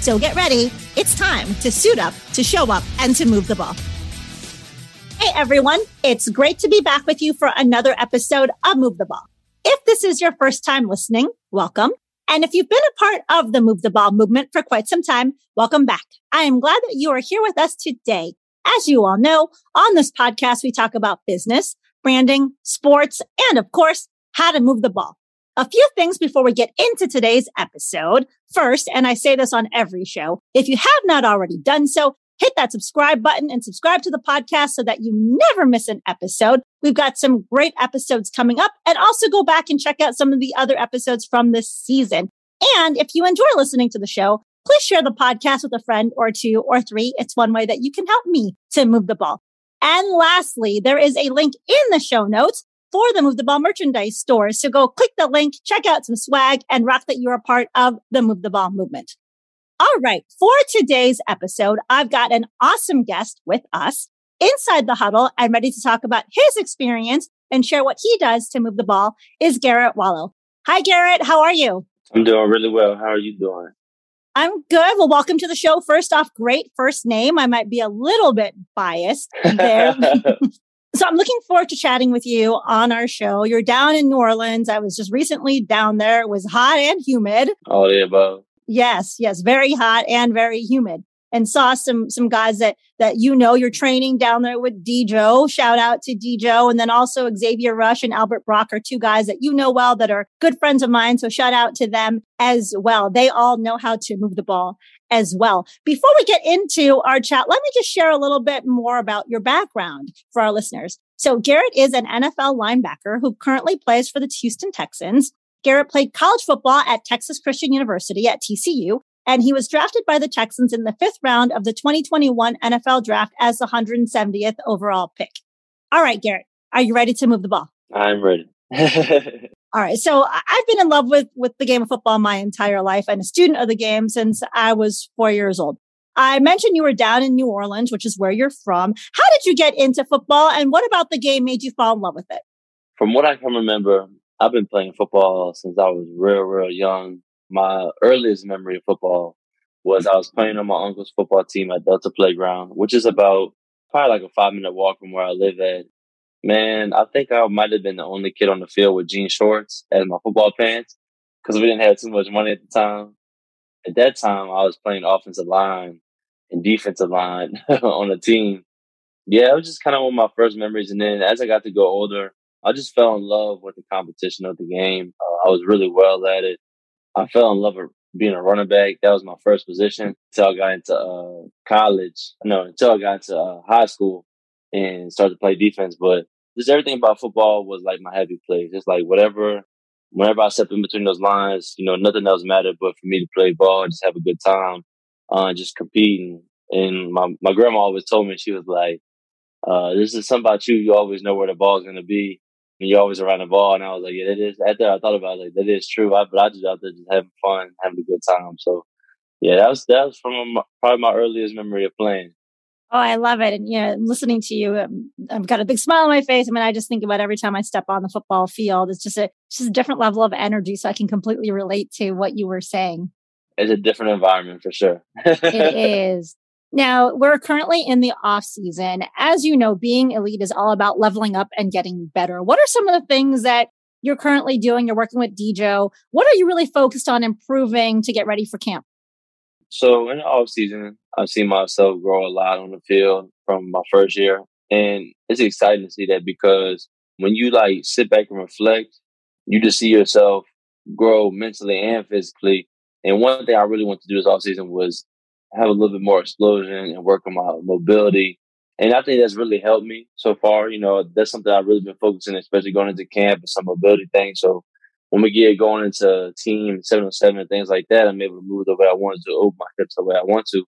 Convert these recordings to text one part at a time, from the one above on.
So get ready. It's time to suit up, to show up, and to move the ball. Hey, everyone. It's great to be back with you for another episode of Move the Ball. If this is your first time listening, welcome. And if you've been a part of the Move the Ball movement for quite some time, welcome back. I am glad that you are here with us today. As you all know, on this podcast, we talk about business, branding, sports, and of course, how to move the ball. A few things before we get into today's episode. First, and I say this on every show, if you have not already done so, hit that subscribe button and subscribe to the podcast so that you never miss an episode. We've got some great episodes coming up and also go back and check out some of the other episodes from this season. And if you enjoy listening to the show, please share the podcast with a friend or two or three. It's one way that you can help me to move the ball. And lastly, there is a link in the show notes for the Move the Ball merchandise store. So go click the link, check out some swag and rock that you're a part of the Move the Ball movement. All right. For today's episode, I've got an awesome guest with us inside the huddle and ready to talk about his experience and share what he does to move the ball is Garret Wallow. Hi, Garret. How are you? I'm doing really well. How are you doing? I'm good. Well, welcome to the show. First off, great first name. I might be a little bit biased there. So I'm looking forward to chatting with you on our show. You're down in New Orleans. I was just recently down there. It was hot and humid. All the above. Yes, yes, very hot and very humid. And saw some some guys that that you know you're training down there with Joe. Shout out to Joe, and then also Xavier Rush and Albert Brock are two guys that you know well that are good friends of mine. So shout out to them as well. They all know how to move the ball as well. Before we get into our chat, let me just share a little bit more about your background for our listeners. So Garret is an NFL linebacker who currently plays for the Houston Texans. Garret played college football at Texas Christian University at TCU, and he was drafted by the Texans in the fifth round of the 2021 NFL draft as the 170th overall pick. All right, Garret, are you ready to move the ball? I'm ready. All right. So I've been in love with, with the game of football my entire life and a student of the game since I was four years old. I mentioned you were down in New Orleans, which is where you're from. How did you get into football and what about the game made you fall in love with it? From what I can remember, I've been playing football since I was real, real young. My earliest memory of football was I was playing on my uncle's football team at Delta Playground, which is about probably like a five minute walk from where I live at. Man, I think I might have been the only kid on the field with jean shorts and my football pants because we didn't have too much money at the time. At that time, I was playing offensive line and defensive line on the team. Yeah, it was just kind of one of my first memories. And then as I got to go older, I just fell in love with the competition of the game. Uh, I was really well at it. I fell in love with being a running back. That was my first position until I got into uh, college. No, until I got into uh, high school and started to play defense. But just everything about football was like my happy place. It's like whatever, whenever I step in between those lines, you know, nothing else mattered but for me to play ball, and just have a good time, uh, just competing. And my, my grandma always told me, she was like, uh, this is something about you. You always know where the ball's going to be. And you're always around the ball. And I was like, yeah, that is, after I thought about it, like, that is true. I, but I just out there just having fun, having a good time. So yeah, that was, that was from my, probably my earliest memory of playing. Oh, I love it. And, you know, listening to you, um, I've got a big smile on my face. I mean, I just think about every time I step on the football field, it's just a, it's just a different level of energy. So I can completely relate to what you were saying. It's a different environment for sure. it is. Now we're currently in the off season. As you know, being elite is all about leveling up and getting better. What are some of the things that you're currently doing? You're working with Dejo. What are you really focused on improving to get ready for camp? So in the off season, I've seen myself grow a lot on the field from my first year. And it's exciting to see that because when you like sit back and reflect, you just see yourself grow mentally and physically. And one thing I really want to do this off season was have a little bit more explosion and work on my mobility. And I think that's really helped me so far. You know, that's something I've really been focusing, especially going into camp and some mobility things. So when we get going into team seven on seven and things like that, I'm able to move the way I want to, open my hips the way I want to.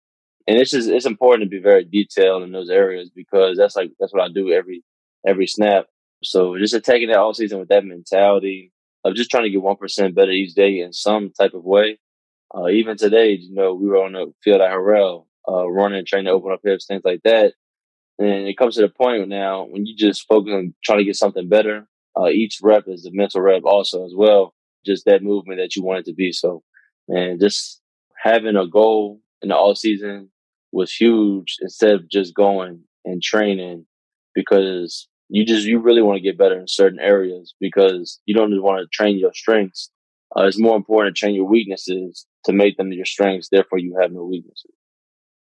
and it's just it's important to be very detailed in those areas because that's like that's what I do every every snap. So just attacking that all season with that mentality of just trying to get one percent better each day in some type of way. Uh, even today, you know, we were on the field at Harrell, uh, running, trying to open up hips, things like that. And it comes to the point now when you just focus on trying to get something better. Uh, each rep is a mental rep also as well. Just that movement that you want it to be. So, man, just having a goal in the all season was huge instead of just going and training because you just you really want to get better in certain areas because you don't just want to train your strengths. Uh, it's more important to train your weaknesses to make them your strengths. Therefore, you have no weaknesses.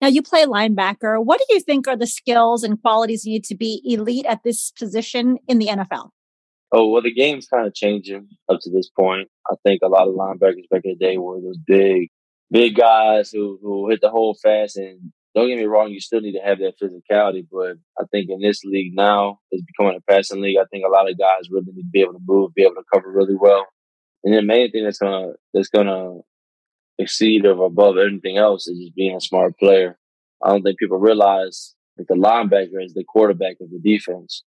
Now, you play linebacker. What do you think are the skills and qualities you need to be elite at this position in the NFL? Oh, well, the game's kind of changing up to this point. I think a lot of linebackers back in the day were those big, big guys who, who hit the hole fast. And don't get me wrong, you still need to have that physicality. But I think in this league now, it's becoming a passing league. I think a lot of guys really need to be able to move, be able to cover really well. And the main thing that's gonna that's gonna exceed or above anything else is just being a smart player. I don't think people realize that the linebacker is the quarterback of the defense.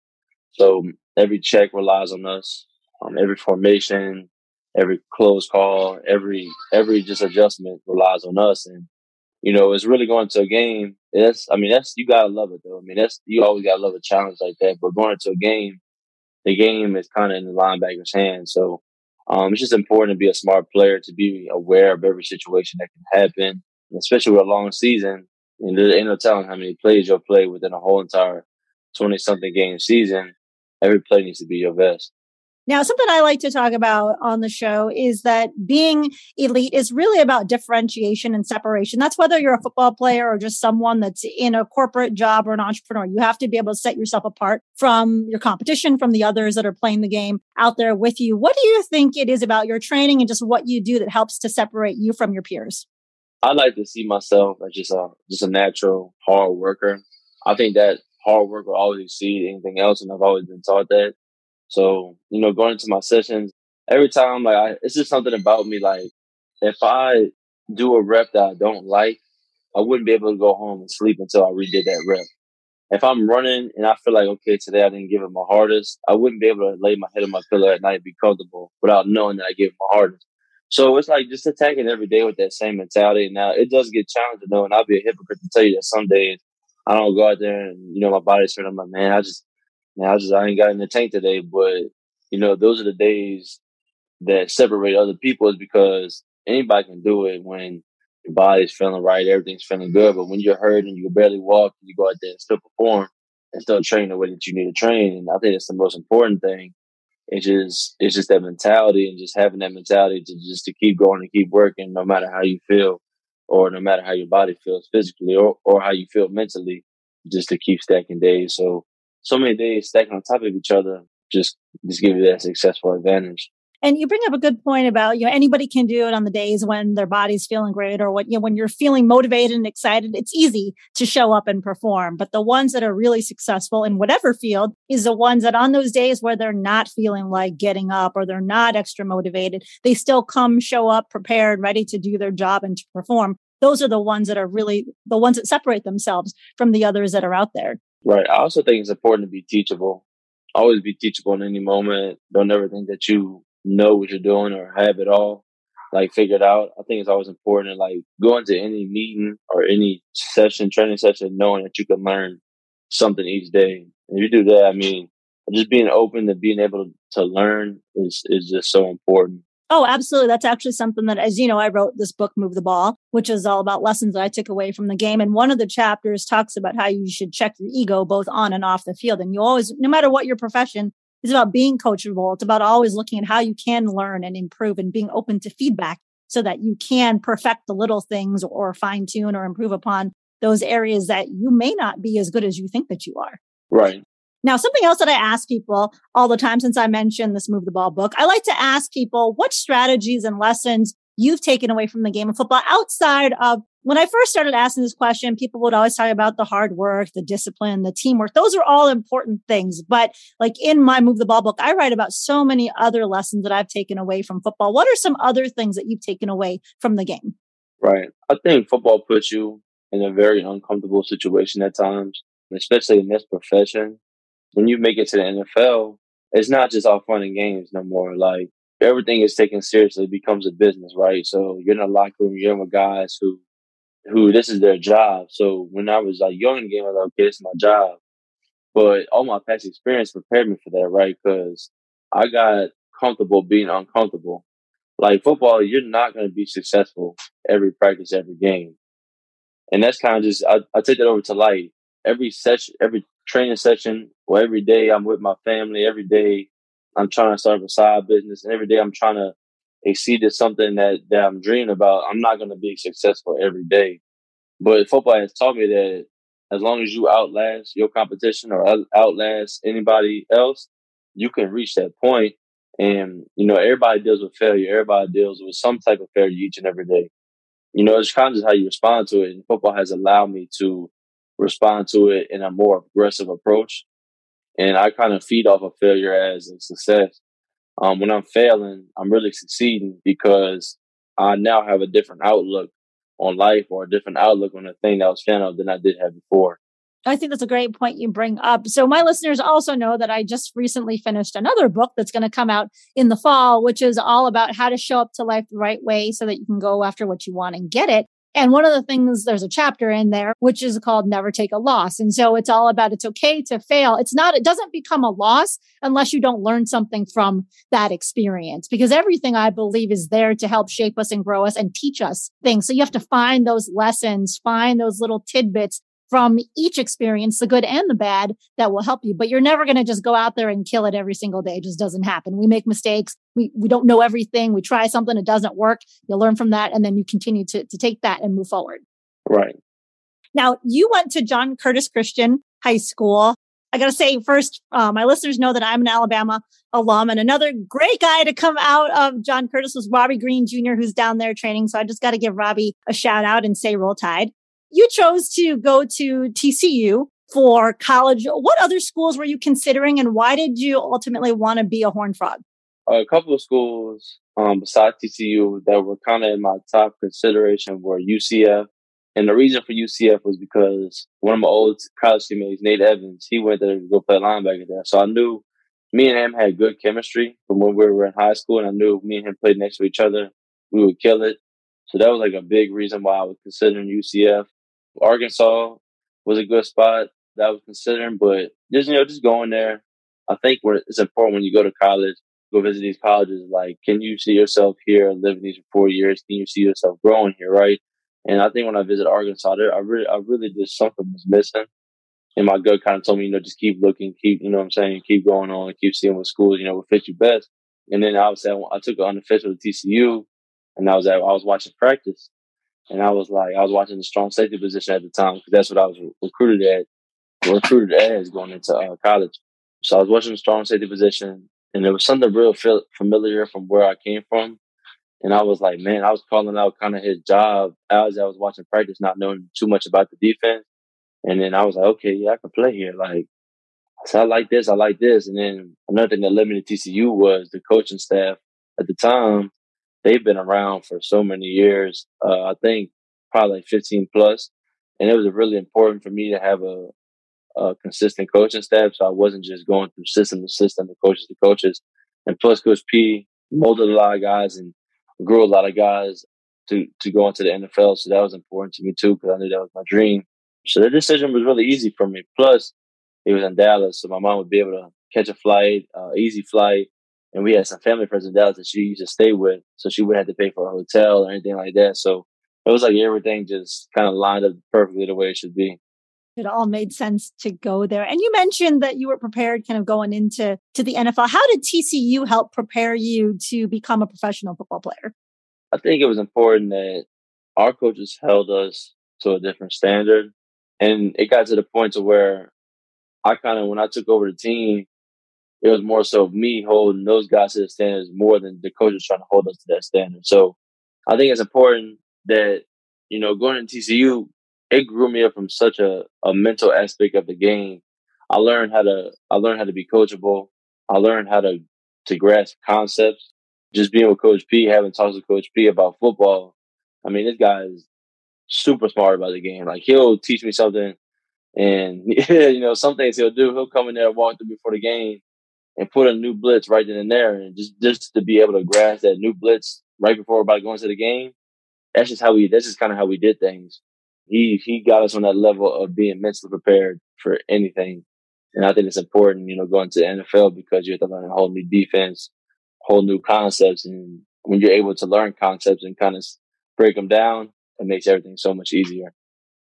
So every check relies on us. Um, every formation, every close call, every every just adjustment relies on us. And you know, it's really going to a game. That's I mean, that's you gotta love it though. I mean, that's you always gotta love a challenge like that. But going into a game, the game is kind of in the linebacker's hands. So um, it's just important to be a smart player to be aware of every situation that can happen, and especially with a long season. And there ain't no telling how many plays you'll play within a whole entire twenty something game season. Every play needs to be your best. Now, something I like to talk about on the show is that being elite is really about differentiation and separation. That's whether you're a football player or just someone that's in a corporate job or an entrepreneur. You have to be able to set yourself apart from your competition, from the others that are playing the game out there with you. What do you think it is about your training and just what you do that helps to separate you from your peers? I like to see myself as just a just a natural hard worker. I think that hard work will always exceed anything else, and I've always been taught that. So, you know, going into my sessions, every time, like, I, it's just something about me. Like, if I do a rep that I don't like, I wouldn't be able to go home and sleep until I redid that rep. If I'm running and I feel like, okay, today I didn't give it my hardest, I wouldn't be able to lay my head on my pillow at night and be comfortable without knowing that I gave my hardest. So it's like just attacking every day with that same mentality. Now it does get challenging though, and I'll be a hypocrite to tell you that some days I don't go out there and you know my body's hurting. I'm like, man, I just Man, I just I ain't got in the tank today, but you know, those are the days that separate other people is because anybody can do it when your body's feeling right, everything's feeling good. But when you're hurt and you can barely walk, you go out there and still perform and still train the way that you need to train. And I think that's the most important thing. It's just it's just that mentality and just having that mentality to just to keep going and keep working no matter how you feel or no matter how your body feels physically or, or how you feel mentally, just to keep stacking days. So so many days stacking on top of each other just just give you that successful advantage. And you bring up a good point about, you know, anybody can do it on the days when their body's feeling great or what, you know, when you're feeling motivated and excited, it's easy to show up and perform. But the ones that are really successful in whatever field is the ones that on those days where they're not feeling like getting up or they're not extra motivated, they still come, show up prepared, ready to do their job and to perform. Those are the ones that are really the ones that separate themselves from the others that are out there. Right. I also think it's important to be teachable. Always be teachable in any moment. Don't ever think that you know what you're doing or have it all like figured out. I think it's always important to like go into any meeting or any session, training session, knowing that you can learn something each day. And if you do that, I mean, just being open to being able to learn is is just so important. Oh, absolutely. That's actually something that, as you know, I wrote this book, Move the Ball, which is all about lessons that I took away from the game. And one of the chapters talks about how you should check your ego both on and off the field. And you always, no matter what your profession, it's about being coachable. It's about always looking at how you can learn and improve and being open to feedback so that you can perfect the little things or fine tune or improve upon those areas that you may not be as good as you think that you are. Right. Now, something else that I ask people all the time since I mentioned this Move the Ball book, I like to ask people what strategies and lessons you've taken away from the game of football outside of when I first started asking this question, people would always talk about the hard work, the discipline, the teamwork. Those are all important things. But like in my Move the Ball book, I write about so many other lessons that I've taken away from football. What are some other things that you've taken away from the game? Right. I think football puts you in a very uncomfortable situation at times, especially in this profession. When you make it to the NFL, it's not just all fun and games no more. Like everything is taken seriously, it becomes a business, right? So you're in a locker room, you're in with guys who who this is their job. So when I was like young in the game, I was like, okay, this is my job. But all my past experience prepared me for that, right? Because I got comfortable being uncomfortable. Like football, you're not going to be successful every practice, every game. And that's kind of just, I, I take that over to life. Every session, every training session, or every day I'm with my family, every day I'm trying to start a side business, and every day I'm trying to exceed to something that, that I'm dreaming about. I'm not going to be successful every day. But football has taught me that as long as you outlast your competition or outlast anybody else, you can reach that point. And, you know, everybody deals with failure. Everybody deals with some type of failure each and every day. You know, it's kind of just how you respond to it. And football has allowed me to respond to it in a more aggressive approach. And I kind of feed off of failure as a success. Um, when I'm failing, I'm really succeeding because I now have a different outlook on life or a different outlook on the thing that I was of than I did have before. I think that's a great point you bring up. So, my listeners also know that I just recently finished another book that's going to come out in the fall, which is all about how to show up to life the right way so that you can go after what you want and get it. And one of the things, there's a chapter in there, which is called Never Take a Loss. And so it's all about it's okay to fail. It's not, it doesn't become a loss unless you don't learn something from that experience because everything I believe is there to help shape us and grow us and teach us things. So you have to find those lessons, find those little tidbits from each experience, the good and the bad, that will help you. But you're never going to just go out there and kill it every single day. It just doesn't happen. We make mistakes. We, we don't know everything. We try something, it doesn't work. You learn from that, and then you continue to, to take that and move forward. Right. Now, you went to John Curtis Christian High School. I got to say first, uh, my listeners know that I'm an Alabama alum and another great guy to come out of John Curtis was Robbie Green Jr., who's down there training. So I just got to give Robbie a shout out and say roll tide you chose to go to TCU for college. What other schools were you considering and why did you ultimately want to be a Horned Frog? A couple of schools um, besides TCU that were kind of in my top consideration were UCF. And the reason for UCF was because one of my old college teammates, Nate Evans, he went there to go play linebacker there. So I knew me and him had good chemistry from when we were in high school. And I knew me and him played next to each other, we would kill it. So that was like a big reason why I was considering UCF. Arkansas was a good spot that I was considering, but just you know, just going there. I think it's important when you go to college, go visit these colleges. Like, can you see yourself here living these for four years? Can you see yourself growing here, right? And I think when I visited Arkansas, there, I really, I really just something was missing. And my gut kind of told me, you know, just keep looking, keep, you know what I'm saying, keep going on, keep seeing what schools, you know, will fit you best. And then obviously I, I took an unofficial to TCU and I was at, I was watching practice and I was like, I was watching the strong safety position at the time because that's what I was recruited at, recruited as going into uh, college. So I was watching the strong safety position, and there was something real familiar from where I came from. And I was like, man, I was calling out kind of his job as I was watching practice, not knowing too much about the defense. And then I was like, okay, yeah, I can play here. Like, said, I like this, I like this. And then another thing that led me to TCU was the coaching staff at the time they've been around for so many years. Uh, I think probably like 15 plus, and it was really important for me to have a, a consistent coaching staff. So I wasn't just going through system to system, to coaches to coaches. And plus, Coach P molded a lot of guys and grew a lot of guys to to go into the NFL. So that was important to me too, because I knew that was my dream. So the decision was really easy for me. Plus, it was in Dallas, so my mom would be able to catch a flight, uh, easy flight, and we had some family friends in Dallas that she used to stay with, so she wouldn't have to pay for a hotel or anything like that. So it was like everything just kind of lined up perfectly the way it should be. It all made sense to go there. And you mentioned that you were prepared kind of going into to the NFL. How did TCU help prepare you to become a professional football player? I think it was important that our coaches held us to a different standard. And it got to the point to where I kind of, when I took over the team, it was more so me holding those guys to the standards more than the coaches trying to hold us to that standard. So I think it's important that, you know, going to TCU, it grew me up from such a, a mental aspect of the game. I learned how to I learned how to be coachable. I learned how to to grasp concepts. Just being with Coach P, having talks with Coach P about football. I mean, this guy is super smart about the game. Like he'll teach me something, and you know some things he'll do. He'll come in there, walk through before the game, and put a new blitz right then and there, and just just to be able to grasp that new blitz right before about to go into the game. That's just how we. That's just kind of how we did things. He he got us on that level of being mentally prepared for anything, and I think it's important, you know, going to the NFL because you have to learn a whole new defense, whole new concepts, and when you're able to learn concepts and kind of break them down, it makes everything so much easier.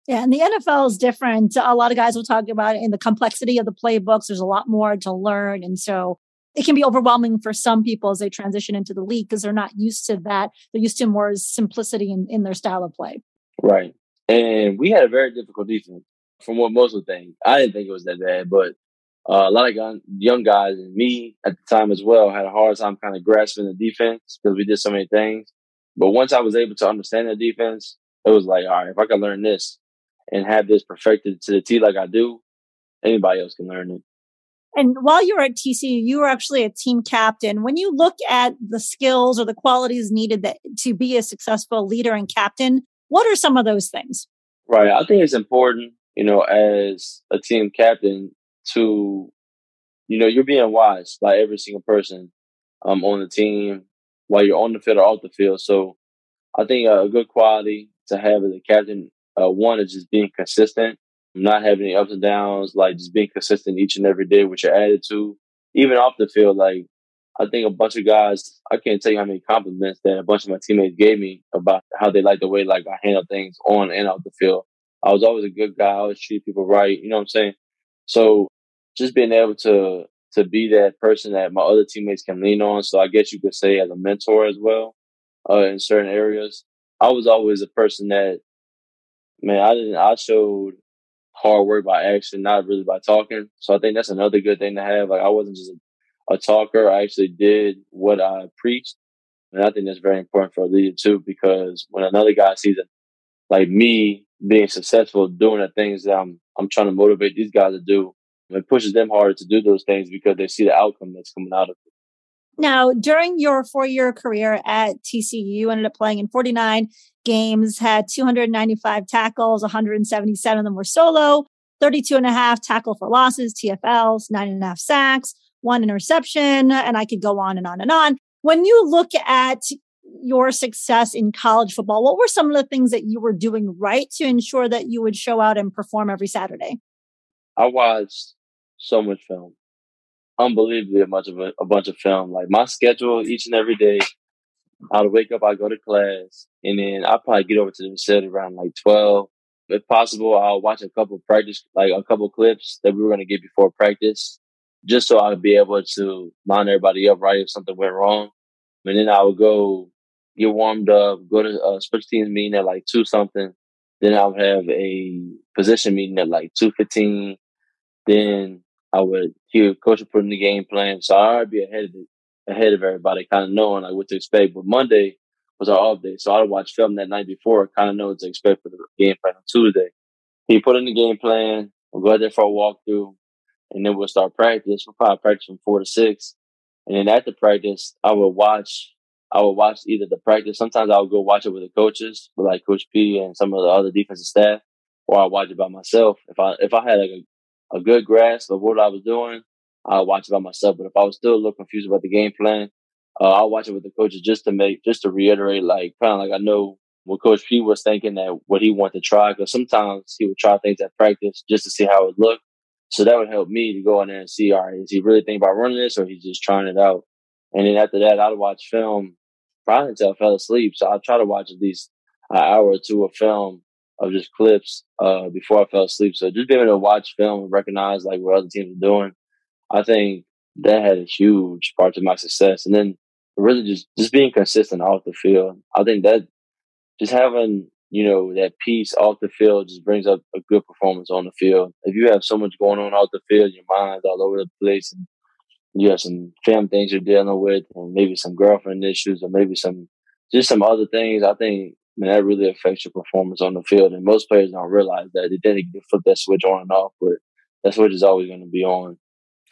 Yeah, and the NFL is different. A lot of guys will talk about it in the complexity of the playbooks. There's a lot more to learn. And so it can be overwhelming for some people as they transition into the league because they're not used to that. They're used to more simplicity in, in their style of play. Right. And we had a very difficult defense from what most would think. I didn't think it was that bad, but uh, a lot of young, young guys and me at the time as well had a hard time kind of grasping the defense because we did so many things. But once I was able to understand the defense, it was like, all right, if I can learn this and have this perfected to the T like I do, anybody else can learn it. And while you were at TCU, you were actually a team captain. When you look at the skills or the qualities needed that, to be a successful leader and captain, what are some of those things? Right. I think it's important, you know, as a team captain to, you know, you're being watched by every single person um, on the team while you're on the field or off the field. So I think a good quality to have as a captain, uh, one is just being consistent, not having any ups and downs, like just being consistent each and every day with your attitude. Even off the field, like I think a bunch of guys, I can't tell you how many compliments that a bunch of my teammates gave me about how they like the way like I handle things on and off the field. I was always a good guy. I always treat people right. You know what I'm saying? So just being able to to be that person that my other teammates can lean on. So I guess you could say as a mentor as well uh, in certain areas. I was always a person that, man, I didn't. I showed hard work by action, not really by talking. So I think that's another good thing to have. Like I wasn't just a, a talker. I actually did what I preached, and I think that's very important for a leader too. Because when another guy sees it, like me being successful doing the things that I'm I'm trying to motivate these guys to do, it pushes them harder to do those things because they see the outcome that's coming out of it. Now, during your four year career at TCU, you ended up playing in 49 games, had 295 tackles, 177 of them were solo, 32 and a half tackle for losses, TFLs, nine and a half sacks, one interception, and I could go on and on and on. When you look at your success in college football, what were some of the things that you were doing right to ensure that you would show out and perform every Saturday? I watched so much film, unbelievably much of a, a bunch of film. Like my schedule each and every day, I'd wake up, I'd go to class, and then I'd probably get over to the facility around like twelve. If possible, I'll watch a couple practice, like a couple clips that we were going to get before practice, just so I'd be able to line everybody up right if something went wrong. And then I would go get warmed up, go to uh, a special teams meeting at like two something. Then I would have a position meeting at like two fifteen. Then I would hear coach would put in the game plan, so I would be ahead of ahead of everybody, kind of knowing like what to expect. But Monday was our off day, so I'd watch film that night before, kind of know what to expect for the game plan on Tuesday. He put in the game plan. We'll go out there for a walkthrough, and then we'll start practice. We'll probably practice from four to six, and then after practice, I would watch. I would watch either the practice. Sometimes I would go watch it with the coaches, with like Coach P and some of the other defensive staff, or I watch it by myself. If I if I had like a a good grasp of what I was doing, I'll watch it by myself. But if I was still a little confused about the game plan, uh, I'll watch it with the coaches just to make, just to reiterate, like kind of like I know what Coach P was thinking that what he wanted to try. Because sometimes he would try things at practice just to see how it looked. So that would help me to go in there and see, all right, is he really thinking about running this or he's just trying it out? And then after that, I'd watch film probably until I fell asleep. So I'd try to watch at least an hour or two of film of just clips uh, before I fell asleep. So just being able to watch film and recognize like what other teams are doing, I think that had a huge part to my success. And then really just just being consistent off the field. I think that just having you know that piece off the field just brings up a good performance on the field. If you have so much going on off the field, your mind's all over the place, and you have some family things you're dealing with, and maybe some girlfriend issues, or maybe some just some other things. I think mean, that really affects your performance on the field. And most players don't realize that. They didn't flip that switch on and off, but that switch is always going to be on.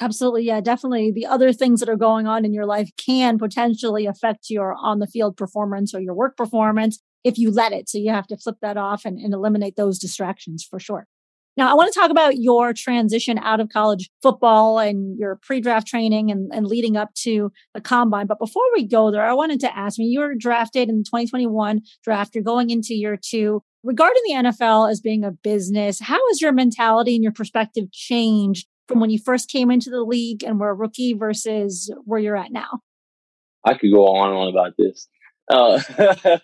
Absolutely. Yeah, definitely. The other things that are going on in your life can potentially affect your on the field performance or your work performance. if you let it. So you have to flip that off and, and eliminate those distractions for sure. Now, I want to talk about your transition out of college football and your pre draft training and, and leading up to the combine. But before we go there, I wanted to ask me you were drafted in the 2021 draft. You're going into year two. Regarding the NFL as being a business, how has your mentality and your perspective changed from when you first came into the league and were a rookie versus where you're at now? I could go on and on about this. Uh,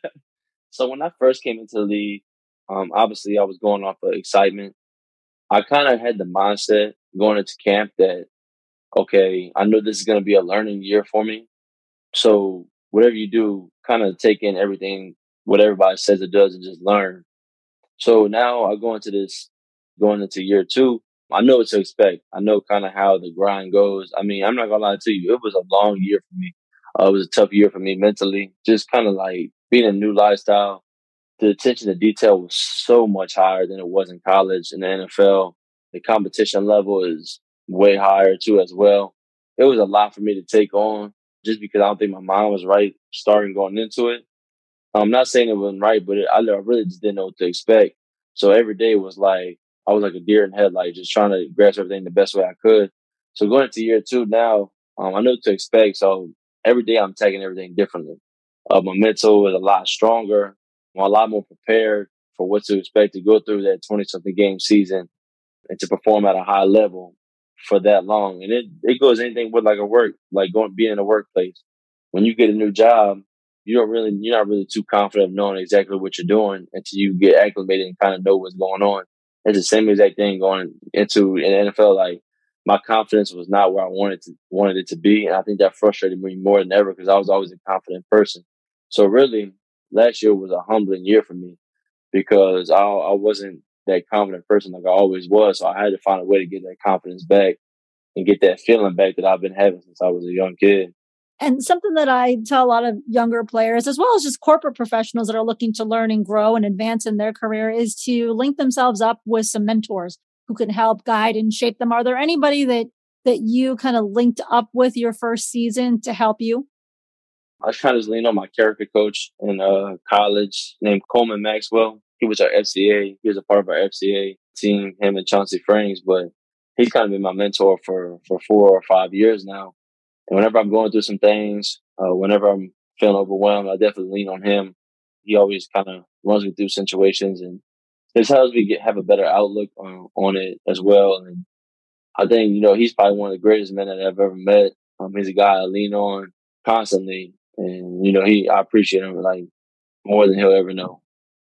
so when I first came into the league, um, obviously I was going off of excitement. I kind of had the mindset going into camp that, okay, I know this is going to be a learning year for me. So whatever you do, kind of take in everything, what everybody says it does and just learn. So now I go into this, going into year two, I know what to expect. I know kind of how the grind goes. I mean, I'm not gonna lie to you, it was a long year for me. Uh, it was a tough year for me mentally, just kind of like being a new lifestyle. The attention to detail was so much higher than it was in college in the NFL. The competition level is way higher too, as well. It was a lot for me to take on just because I don't think my mind was right starting going into it. I'm not saying it wasn't right, but it, I really just didn't know what to expect. So every day was like, I was like a deer in headlights, just trying to grasp everything the best way I could. So going into year two now, um, I know what to expect. So every day I'm taking everything differently. Uh, my mental is a lot stronger. I'm a lot more prepared for what to expect to go through that 20 something game season and to perform at a high level for that long. And it, it goes anything with like a work, like going, being in a workplace. When you get a new job, you don't really, you're not really too confident of knowing exactly what you're doing until you get acclimated and kind of know what's going on. It's the same exact thing going into an NFL. Like my confidence was not where I wanted to wanted it to be, and I think that frustrated me more than ever because I was always a confident person. So really, last year was a humbling year for me because I, I wasn't that confident person like I always was. So I had to find a way to get that confidence back and get that feeling back that I've been having since I was a young kid. And something that I tell a lot of younger players, as well as just corporate professionals that are looking to learn and grow and advance in their career, is to link themselves up with some mentors who can help guide and shape them. Are there anybody that that you kind of linked up with your first season to help you? I kind of leaned on my character coach in uh, college named Coleman Maxwell. He was our FCA. He was a part of our FCA team, him and Chauncey Franks, but he's kind of been my mentor for, for four or five years now. And whenever I'm going through some things, uh, whenever I'm feeling overwhelmed, I definitely lean on him. He always kind of runs me through situations and it helps me get have a better outlook on, on it as well. And I think, you know, he's probably one of the greatest men that I've ever met. Um, he's a guy I lean on constantly. And, you know, he, I appreciate him like more than he'll ever know.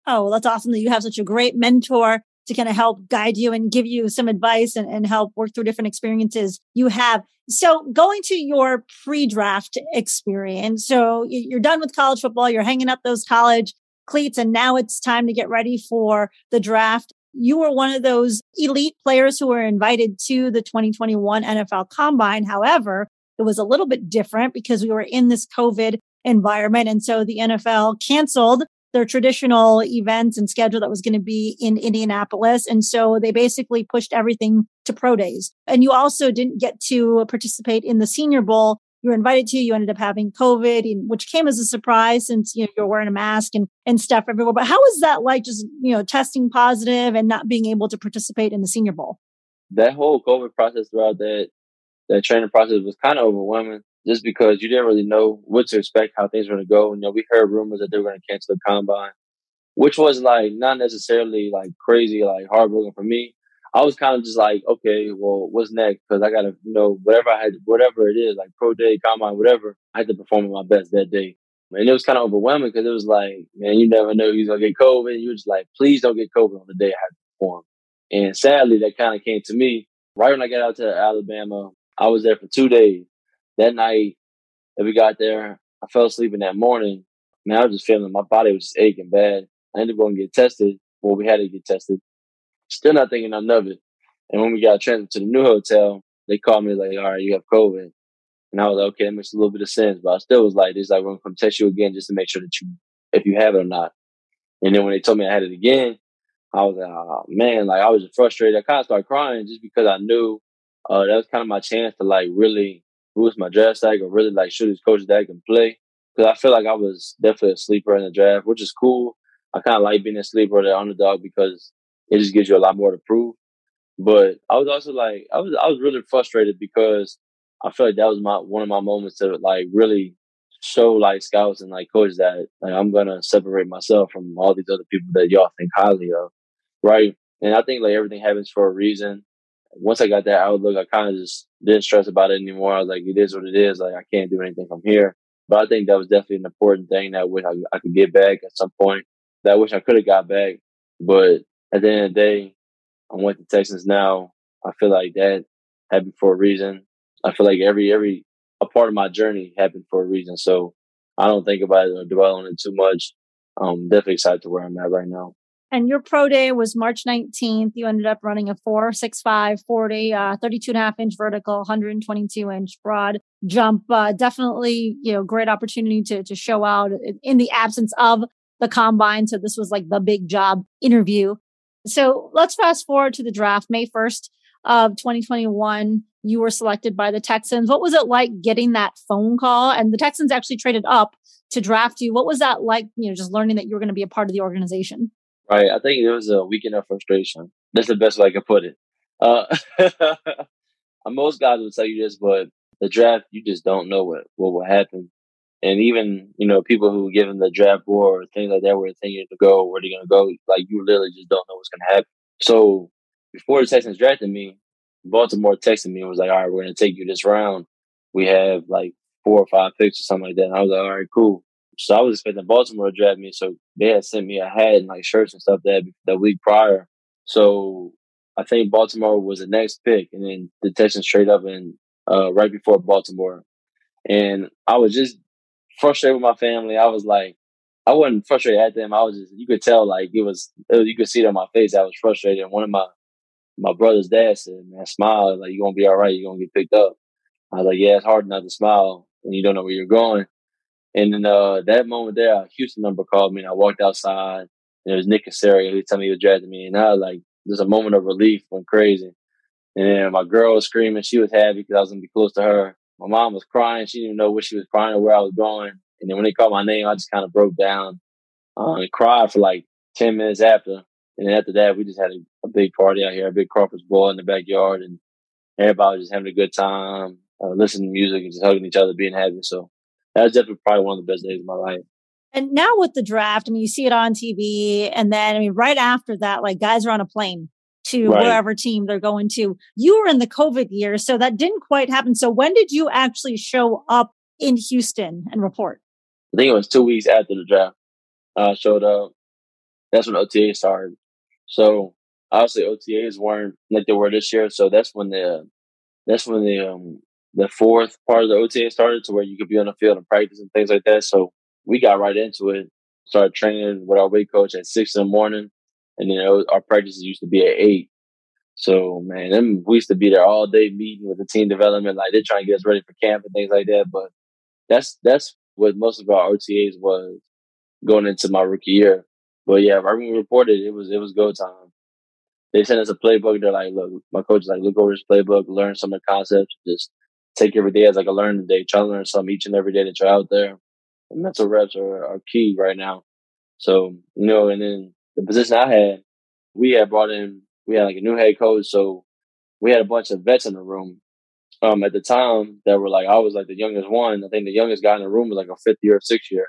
Oh, well, that's awesome that you have such a great mentor to kind of help guide you and give you some advice and, and help work through different experiences you have. So going to your pre-draft experience. So you're done with college football. You're hanging up those college cleats and now it's time to get ready for the draft. You were one of those elite players who were invited to the 2021 NFL combine. However, it was a little bit different because we were in this COVID environment. And so the NFL canceled their traditional events and schedule that was going to be in Indianapolis. And so they basically pushed everything to pro days. And you also didn't get to participate in the senior bowl you were invited to, you ended up having COVID, which came as a surprise since you know you're wearing a mask and and stuff everywhere. But how was that like? Just you know, testing positive and not being able to participate in the Senior Bowl. That whole COVID process throughout that that training process was kind of overwhelming, just because you didn't really know what to expect, how things were going to go. You know, we heard rumors that they were going to cancel the combine, which was like not necessarily like crazy, like heartbroken for me. I was kind of just like, okay, well, what's next? Because I got to, you know, whatever I had, whatever it is, like pro day, combine, whatever, I had to perform my best that day. And it was kind of overwhelming because it was like, man, you never know going to get COVID. You were just like, please don't get COVID on the day I had to perform. And sadly, that kind of came to me right when I got out to Alabama. I was there for two days. That night that we got there, I fell asleep in that morning. Man, I was just feeling my body was just aching bad. I ended up going to get tested. Well, we had to get tested. Still not thinking nothing of it. And when we got transferred to the new hotel, they called me like, all right, you have COVID. And I was like, okay, that makes a little bit of sense. But I still was like, this like, we're going to come test you again just to make sure that you, if you have it or not. And then when they told me I had it again, I was like, oh man, like I was just frustrated. I kind of started crying just because I knew uh, that was kind of my chance to like really boost my draft stack or really like show these coaches that I can play. Because I feel like I was definitely a sleeper in the draft, which is cool. I kind of like being a sleeper or the underdog because it just gives you a lot more to prove. But I was also like, I was I was really frustrated because I feel like that was my one of my moments to like really show like scouts and like coaches that like I'm gonna separate myself from all these other people that y'all think highly of, right? And I think like everything happens for a reason. Once I got that outlook, I kind of just didn't stress about it anymore. I was like, it is what it is. Like I can't do anything from here. But I think that was definitely an important thing that I wish I, I could get back at some point. That I wish I could have got back. But at the end of the day, I went to Texans now. I feel like that happened for a reason. I feel like every every a part of my journey happened for a reason. So I don't think about it or dwell on it too much. I'm definitely excited to where I'm at right now. And your pro day was March 19th. You ended up running a 465 40, uh, 32 and a half inch vertical, 122 inch broad jump. Uh, definitely, you know, great opportunity to, to show out in the absence of the combine. So this was like the big job interview. So let's fast forward to the draft, May 1st of 2021. You were selected by the Texans. What was it like getting that phone call? And the Texans actually traded up to draft you. What was that like, you know, just learning that you were going to be a part of the organization? Right. I think it was a weekend of frustration. That's the best way I could put it. Uh, most guys would tell you this, but the draft, you just don't know what, what will happen. And even, you know, people who give them the draft board or things like that, where they're thinking to go, where they're going to go, like you literally just don't know what's going to happen. So before the Texans drafted me, Baltimore texted me and was like, all right, we're going to take you this round. We have like four or five picks or something like that. And I was like, all right, cool. So I was expecting Baltimore to draft me. So they had sent me a hat and like shirts and stuff that that week prior. So I think Baltimore was the next pick, and then the Texans trade up and uh, right before Baltimore, and I was just frustrated with my family. I was like, I wasn't frustrated at them. I was just you could tell like it was, it was you could see it on my face. I was frustrated. And one of my my brother's dad said, "Man, smile. Like you're gonna be all right. You're gonna get picked up." I was like, "Yeah, it's hard not to smile when you don't know where you're going." And then uh, that moment there, a Houston number called me, and I walked outside. And it was Nick Caserio who told me he was drafting me, and I like, there's a moment of relief, went crazy. And then my girl was screaming; she was happy because I was gonna be close to her. My mom was crying; she didn't even know what she was crying or where I was going. And then when they called my name, I just kind of broke down uh, and cried for like ten minutes after. And then after that, we just had a, a big party out here, a big crawfish boil in the backyard, and everybody was just having a good time, uh, listening to music and just hugging each other, being happy. So that was definitely probably one of the best days of my life. And now with the draft, I mean, you see it on TV, and then I mean, right after that, like guys are on a plane to right. wherever team they're going to. You were in the COVID year, so that didn't quite happen. So when did you actually show up in Houston and report? I think it was two weeks after the draft. I showed up. That's when OTA started. So obviously OTAs weren't like they were this year. So that's when the that's when the um the fourth part of the OTA started to where you could be on the field and practice and things like that. So we got right into it. Started training with our weight coach at six in the morning, and then was, our practices used to be at eight. So man, them we used to be there all day meeting with the team development, like they're trying to get us ready for camp and things like that. But that's that's what most of our OTAs was going into my rookie year. But yeah, right when we reported, it was it was go time. They sent us a playbook. They're like, look, my coach is like, look over this playbook, learn some of the concepts, just take every day as like a learning day. Try to learn something each and every day that you're out there. And mental reps are, are key right now. So, you know, and then the position I had, we had brought in, we had like a new head coach. So we had a bunch of vets in the room. Um, at the time that were like, I was like the youngest one. I think the youngest guy in the room was like a fifth year or sixth year.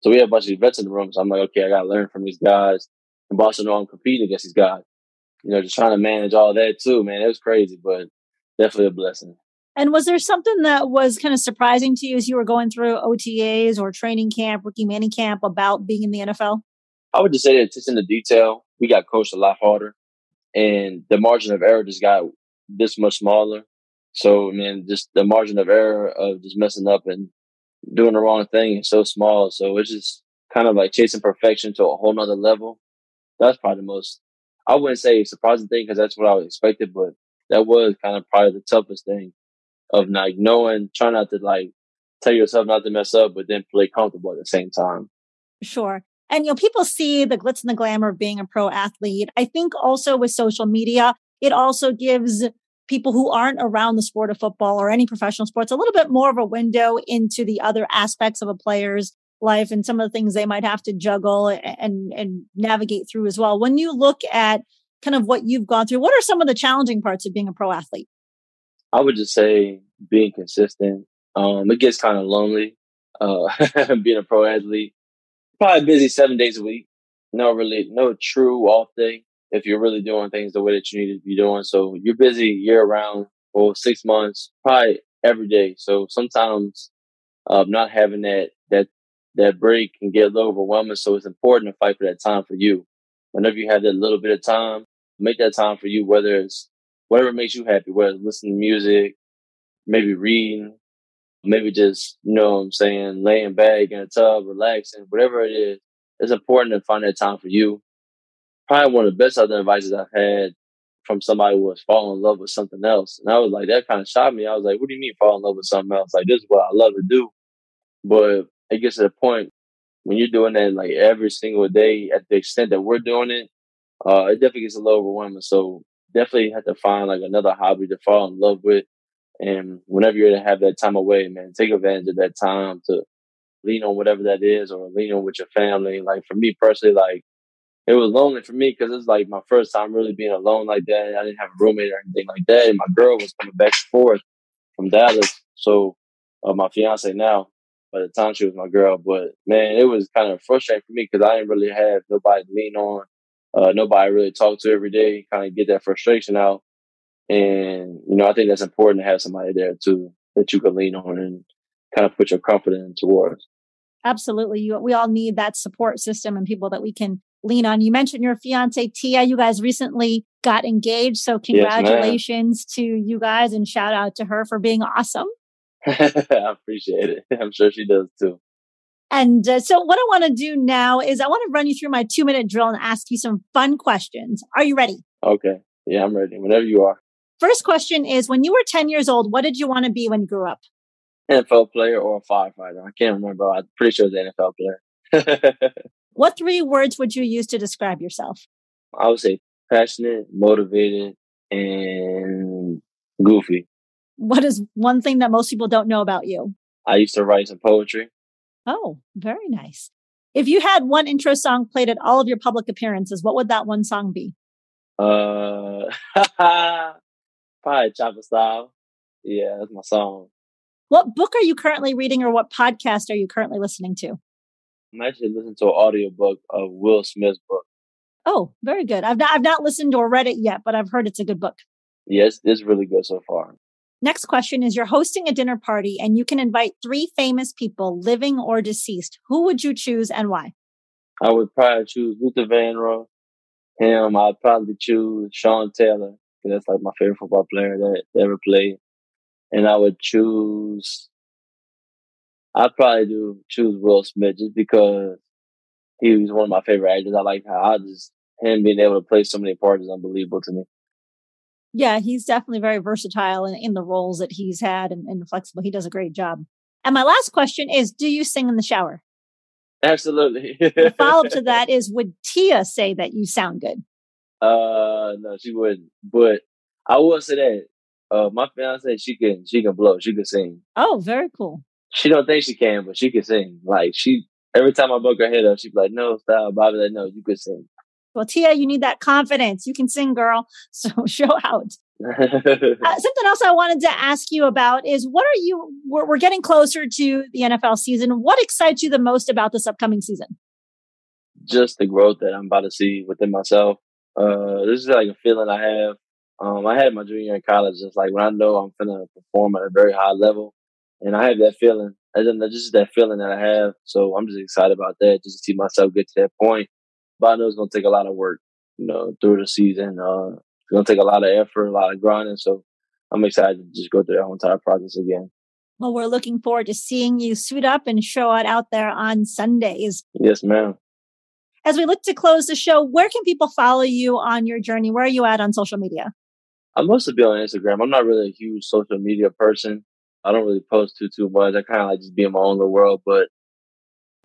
So we had a bunch of vets in the room. So I'm like, okay, I got to learn from these guys. And Boston know I'm competing against these guys. You know, just trying to manage all that too, man. It was crazy, but definitely a blessing. And was there something that was kind of surprising to you as you were going through OTAs or training camp, rookie mini camp about being in the NFL? I would just say that attention to detail, we got coached a lot harder and the margin of error just got this much smaller. So, I mean, just the margin of error of just messing up and doing the wrong thing is so small. So it's just kind of like chasing perfection to a whole nother level. That's probably the most, I wouldn't say surprising thing because that's what I was expected, but that was kind of probably the toughest thing of like knowing, trying not to like tell yourself not to mess up, but then play comfortable at the same time. Sure. And you know, people see the glitz and the glamour of being a pro athlete. I think also with social media, it also gives people who aren't around the sport of football or any professional sports a little bit more of a window into the other aspects of a player's life and some of the things they might have to juggle and and navigate through as well. When you look at kind of what you've gone through, what are some of the challenging parts of being a pro athlete? I would just say being consistent. Um, it gets kind of lonely uh, being a pro athlete. Probably busy seven days a week. No, really, no true off day if you're really doing things the way that you need to be doing. So you're busy year round for six months, probably every day. So sometimes uh, not having that that that break can get a little overwhelming. So it's important to fight for that time for you. Whenever you have that little bit of time, make that time for you. Whether it's whatever makes you happy, whether it's listening to music, maybe reading, maybe just you know what I'm saying, laying back in a tub, relaxing, whatever it is. It's important to find that time for you. Probably one of the best other advices I've had from somebody who was falling in love with something else. And I was like, that kind of shocked me. I was like, what do you mean fall in love with something else? Like, this is what I love to do. But it gets to the point when you're doing that like every single day at the extent that we're doing it, uh, it definitely gets a little overwhelming. So definitely have to find like another hobby to fall in love with. And whenever you're to have that time away, man, take advantage of that time to lean on whatever that is or lean on with your family. Like for me personally, like it was lonely for me because it's like my first time really being alone like that. I didn't have a roommate or anything like that. And my girl was coming back and forth from Dallas. So uh, my fiance now, by the time she was my girl. But man, it was kind of frustrating for me because I didn't really have nobody to lean on, uh, nobody really talk to every day, kind of get that frustration out. And, you know, I think that's important to have somebody there too that you can lean on and kind of put your confidence towards. Absolutely. You, we all need that support system and people that we can lean on. You mentioned your fiance, Tia. You guys recently got engaged. So congratulations yes, to you guys and shout out to her for being awesome. I appreciate it. I'm sure she does too. And uh, so, what I want to do now is I want to run you through my two minute drill and ask you some fun questions. Are you ready? Okay. Yeah, I'm ready. Whenever you are. First question is When you were 10 years old, what did you want to be when you grew up? NFL player or a firefighter. I can't remember. I'm pretty sure it's an NFL player. what three words would you use to describe yourself? I would say passionate, motivated, and goofy. What is one thing that most people don't know about you? I used to write some poetry. Oh, very nice. If you had one intro song played at all of your public appearances, what would that one song be? Uh, probably Chopper Style. Yeah, that's my song. What book are you currently reading or what podcast are you currently listening to? I'm actually listening to an audiobook of Will Smith's book. Oh, very good. I've not, I've not listened or read it yet, but I've heard it's a good book. Yes, it's really good so far. Next question is you're hosting a dinner party and you can invite three famous people, living or deceased. Who would you choose and why? I would probably choose Luther Vandross. Him, I'd probably choose Sean Taylor, because that's like my favorite football player that ever played. And I would choose I'd probably do choose Will Smith just because he was one of my favorite actors. I like how I just him being able to play so many parts is unbelievable to me yeah, he's definitely very versatile in, in the roles that he's had and, and flexible. He does a great job. And my last question is Do you sing in the shower? Absolutely. the follow up to that is Would Tia say that you sound good? Uh, no, she wouldn't. But I will say that uh, my fiance, she can she can blow, she can sing. Oh, very cool. She don't think she can, but she can sing. Like she, every time I book her head up, she's like, "No, stop, Bobby." Like, no, you can sing. Well, Tia, you need that confidence. You can sing, girl. So show out. uh, something else I wanted to ask you about is what are you, we're, we're getting closer to the NFL season. What excites you the most about this upcoming season? Just the growth that I'm about to see within myself. Uh, this is like a feeling I have. Um, I had my junior year in college. It's like when I know I'm going to perform at a very high level, and I have that feeling. And then just that feeling that I have. So I'm just excited about that, just to see myself get to that point but I know it's going to take a lot of work, you know, through the season. Uh, it's going to take a lot of effort, a lot of grinding. So I'm excited to just go through that whole entire process again. Well, we're looking forward to seeing you suit up and show it out there on Sundays. Yes, ma'am. As we look to close the show, where can people follow you on your journey? Where are you at on social media? I mostly be on Instagram. I'm not really a huge social media person. I don't really post too too much. I kind of like just be in my own little world. But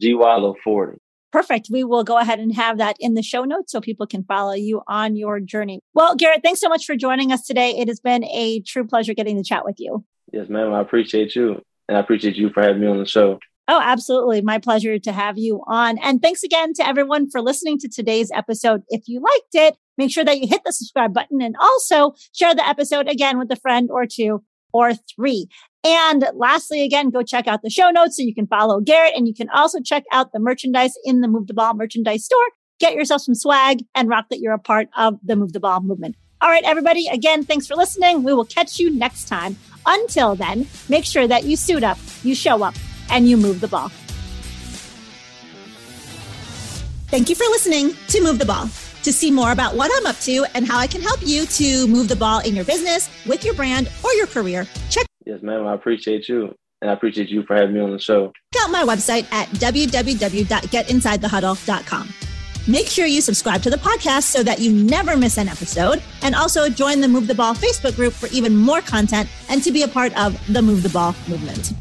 GY 40 Perfect. We will go ahead and have that in the show notes so people can follow you on your journey. Well, Garret, thanks so much for joining us today. It has been a true pleasure getting to chat with you. Yes, ma'am. I appreciate you. And I appreciate you for having me on the show. Oh, absolutely. My pleasure to have you on. And thanks again to everyone for listening to today's episode. If you liked it, make sure that you hit the subscribe button and also share the episode again with a friend or two or three. And lastly, again, go check out the show notes so you can follow Garret and you can also check out the merchandise in the Move the Ball merchandise store. Get yourself some swag and rock that you're a part of the Move the Ball movement. All right, everybody. Again, thanks for listening. We will catch you next time. Until then, make sure that you suit up, you show up, and you move the ball. Thank you for listening to Move the Ball. To see more about what I'm up to and how I can help you to move the ball in your business, with your brand, or your career, check. Yes, ma'am. I appreciate you. And I appreciate you for having me on the show. Check out my website at www.getinsidethehuddle.com. Make sure you subscribe to the podcast so that you never miss an episode. And also join the Move the Ball Facebook group for even more content and to be a part of the Move the Ball movement.